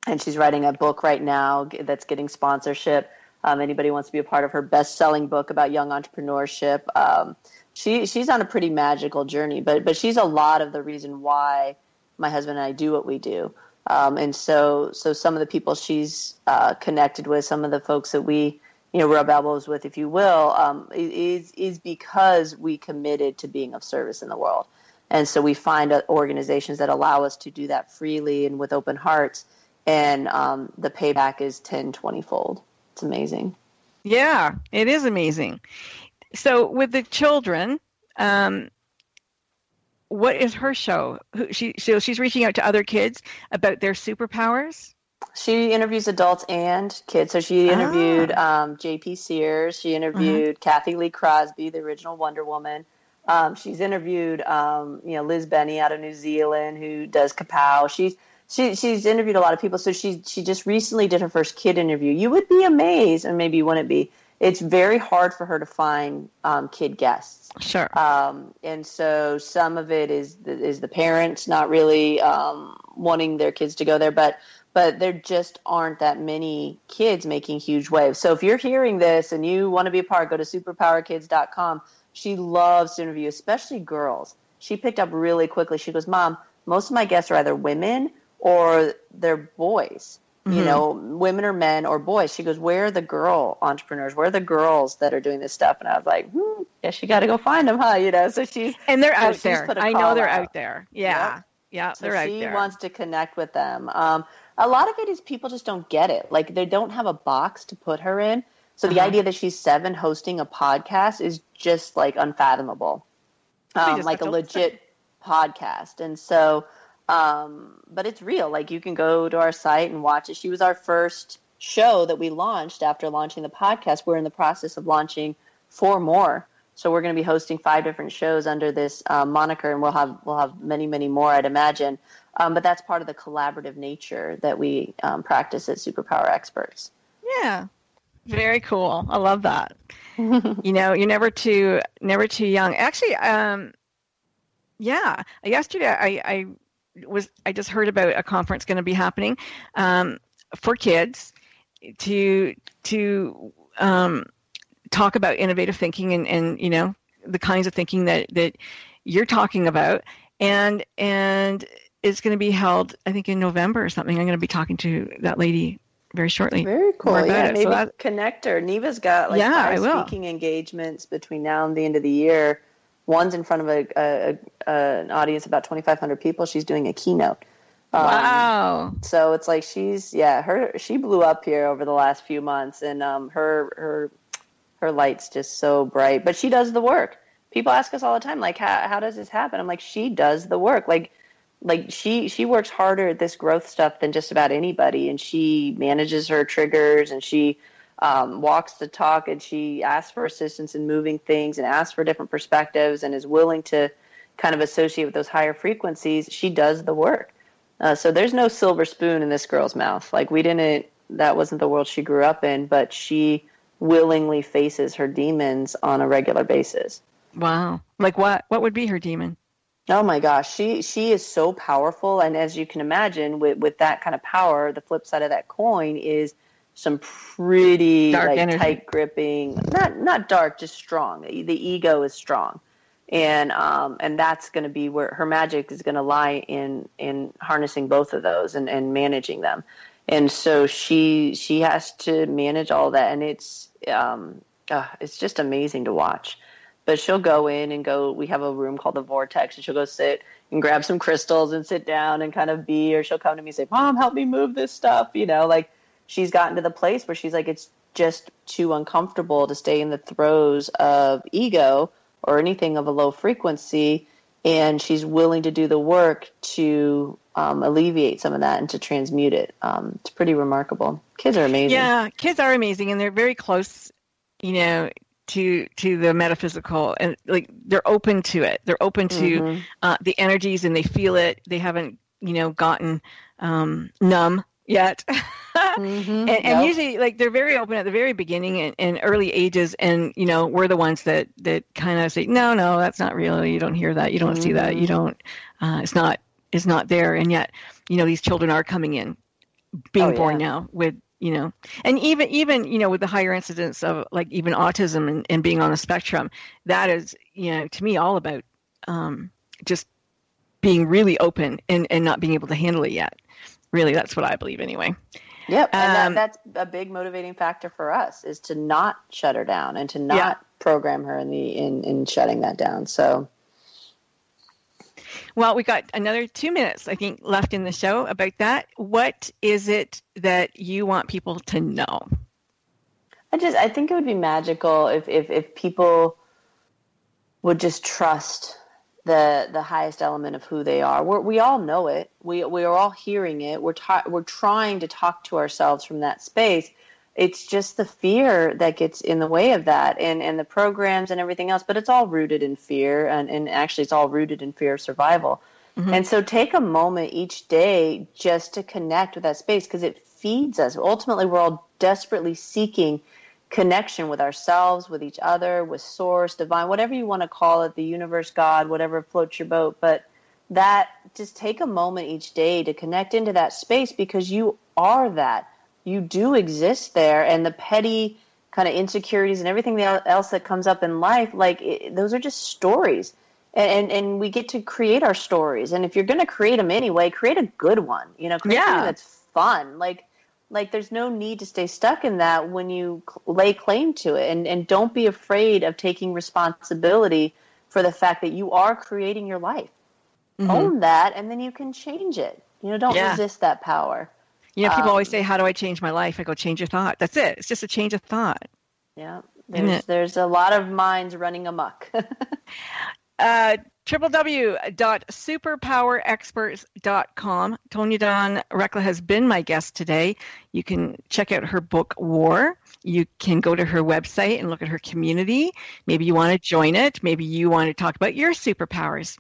and she's writing a book right now that's getting sponsorship. Um, anybody wants to be a part of her best-selling book about young entrepreneurship. Um, she she's on a pretty magical journey, but but she's a lot of the reason why my husband and I do what we do. Um, and so so some of the people she's uh, connected with, some of the folks that we you know rub elbows with, if you will, um, is is because we committed to being of service in the world. And so we find uh, organizations that allow us to do that freely and with open hearts and um, the payback is 10 20 fold it's amazing. Yeah it is amazing. So with the children um, what is her show? Who, she so she's reaching out to other kids about their superpowers? She interviews adults and kids. So she interviewed ah. um, jp sears. She interviewed uh-huh. cathy lee crosby the original wonder woman. Um, she's interviewed um, you know liz benny out of new zealand who does kapow. She's she she's interviewed a lot of people. So she she just recently did her first kid interview. You would be amazed, and maybe you wouldn't be. It's very hard for her to find um, kid guests. Sure. Um, and so some of it is the, is the parents not really um, wanting their kids to go there, but but there just aren't that many kids making huge waves. So if you're hearing this and you want to be a part, go to superpowerkids.com. She loves to interview, especially girls. She picked up really quickly. She goes, "Mom, most of my guests are either women or they're boys. Mm-hmm. You know, women or men or boys. She goes, "Where are the girl entrepreneurs? Where are the girls that are doing this stuff?" And I was like, hmm, "Guess you got to go find them, huh?" You know, so she's and they're out there. I know they're out, out there. Yeah, yep. yeah, so they're out there. She wants to connect with them. Um, a lot of it is people just don't get it. Like they don't have a box to put her in. So the uh-huh. idea that she's seven hosting a podcast is just like unfathomable. Um, like a legit podcast. And so um, but it's real. Like you can go to our site and watch it. She was our first show that we launched after launching the podcast. We're in the process of launching four more. So we're going to be hosting five different shows under this uh, moniker, and we'll have we'll have many many more, I'd imagine. Um, but that's part of the collaborative nature that we um, practice at Superpower Experts. Yeah, very cool. I love that. *laughs* you know, you're never too never too young. Actually, um, yeah. Yesterday, I, I was I just heard about a conference going to be happening um, for kids to to um, talk about innovative thinking and, and you know the kinds of thinking that that you're talking about and and it's going to be held I think in November or something. I'm going to be talking to that lady very shortly. Very cool. Yeah, maybe so that, connect her. Neva's got like yeah, five speaking engagements between now and the end of the year One's in front of a, a, a an audience about 2,500 people. She's doing a keynote. Um, wow. So it's like she's yeah her she blew up here over the last few months, and um, her her her light's just so bright. But she does the work. People ask us all the time, like, how how does this happen? I'm like, she does the work. Like like she she works harder at this growth stuff than just about anybody, and she manages her triggers, and she um, walks the talk and she asks for assistance in moving things and asks for different perspectives and is willing to kind of associate with those higher frequencies, she does the work. Uh, so there's no silver spoon in this girl's mouth. Like we didn't, that wasn't the world she grew up in, but she willingly faces her demons on a regular basis. Wow. Like what? What would be her demon? Oh my gosh, she she is so powerful, and as you can imagine, with with that kind of power, the flip side of that coin is some pretty dark like tight gripping not not dark just strong. The ego is strong. And um and that's going to be where her magic is going to lie in in harnessing both of those and and managing them. And so she she has to manage all that. And it's um uh, it's just amazing to watch. But she'll go in and go we have a room called the vortex and she'll go sit and grab some crystals and sit down and kind of be or she'll come to me and say mom help me move this stuff you know like she's gotten to the place where she's like, it's just too uncomfortable to stay in the throes of ego or anything of a low frequency. And she's willing to do the work to um, alleviate some of that and to transmute it. Um, it's pretty remarkable. Kids are amazing. Yeah, kids are amazing, and they're very close, you know, to to the metaphysical, and like they're open to it. They're open to mm-hmm. uh, the energies, and they feel it. They haven't, you know, gotten um, numb yet. *laughs* mm-hmm. and, and yep. usually, like they're very open at the very beginning and, and early ages, and you know we're the ones that that kind of say, no, no, that's not real. You don't hear that. You don't mm-hmm. see that. You mm-hmm. don't. Uh, it's not. It's not there. And yet, you know, these children are coming in being Oh, born yeah. now with you know and even even you know with the higher incidence of like even autism and, and being on the spectrum that is you know to me all about um, just being really open and and not being able to handle it yet really that's what i believe anyway Yep, and Um, that, that's a big motivating factor for us is to not shut her down and to not Yeah. program her in the in, in shutting that down. So well we got another two minutes i think left in the show about that what is it that you want people to know I just I think it would be magical if if, if people would just trust the the highest element of who they are. We're, we all know it. We we are all hearing it. We're ta- we're trying to talk to ourselves from that space. It's just the fear that gets in the way of that, and and the programs and everything else. But it's all rooted in fear, and and actually it's all rooted in fear of survival. Mm-hmm. And so take a moment each day just to connect with that space because it feeds us. Ultimately, we're all desperately seeking connection with ourselves, with each other, with source, divine, whatever you want to call it, the universe, God, whatever floats your boat. But that just take a moment each day to connect into that space because you are that. You do exist there. And the petty kind of insecurities and everything else that comes up in life, like it, those are just stories. And, and we get to create our stories. And if you're going to create them anyway, create a good one. You know, create Yeah. something that's fun. Like like there's no need to stay stuck in that when you lay claim to it. And and don't be afraid of taking responsibility for the fact that you are creating your life. Own that and then you can change it. You know don't Yeah. resist that power. You know people Um, always say how do i change my life? I go change your thought. That's it. It's just a change of thought. Yeah. There's there's a lot of minds running amok *laughs* uh, www.superpowerexperts.com. Tonya Dawn Recla has been my guest today. You can check out her book, War. You can go to her website and look at her community. Maybe you want to join it. Maybe you want to talk about your superpowers.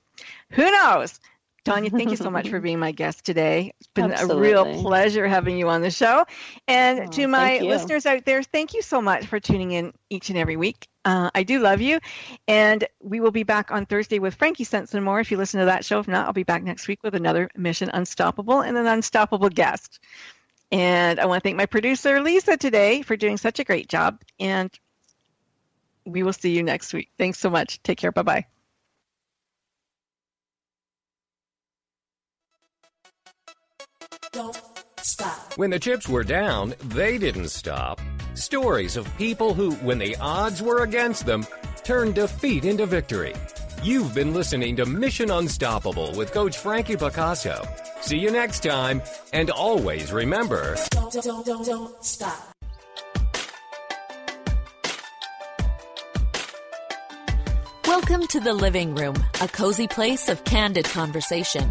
Who knows? Tanya, thank you so much for *laughs* being my guest today. It's been a real pleasure having you on the show. And Oh, to my listeners out there, thank you so much for tuning in each and every week. Uh, I do love you. And we will be back on Thursday with Frankie Sense and more if you listen to that show. If not, I'll be back next week with another Mission Unstoppable and an unstoppable guest. And I want to thank my producer, Lisa, today for doing such a great job. And we will see you next week. Thanks so much. Take care. Bye bye. When the chips were down, they didn't stop. Stories of people who, when the odds were against them, turned defeat into victory. You've been listening to Mission Unstoppable with Coach Frankie Picasso. See you next time, and always remember. don't, don't, don't stop. Welcome to the living room, a cozy place of candid conversation.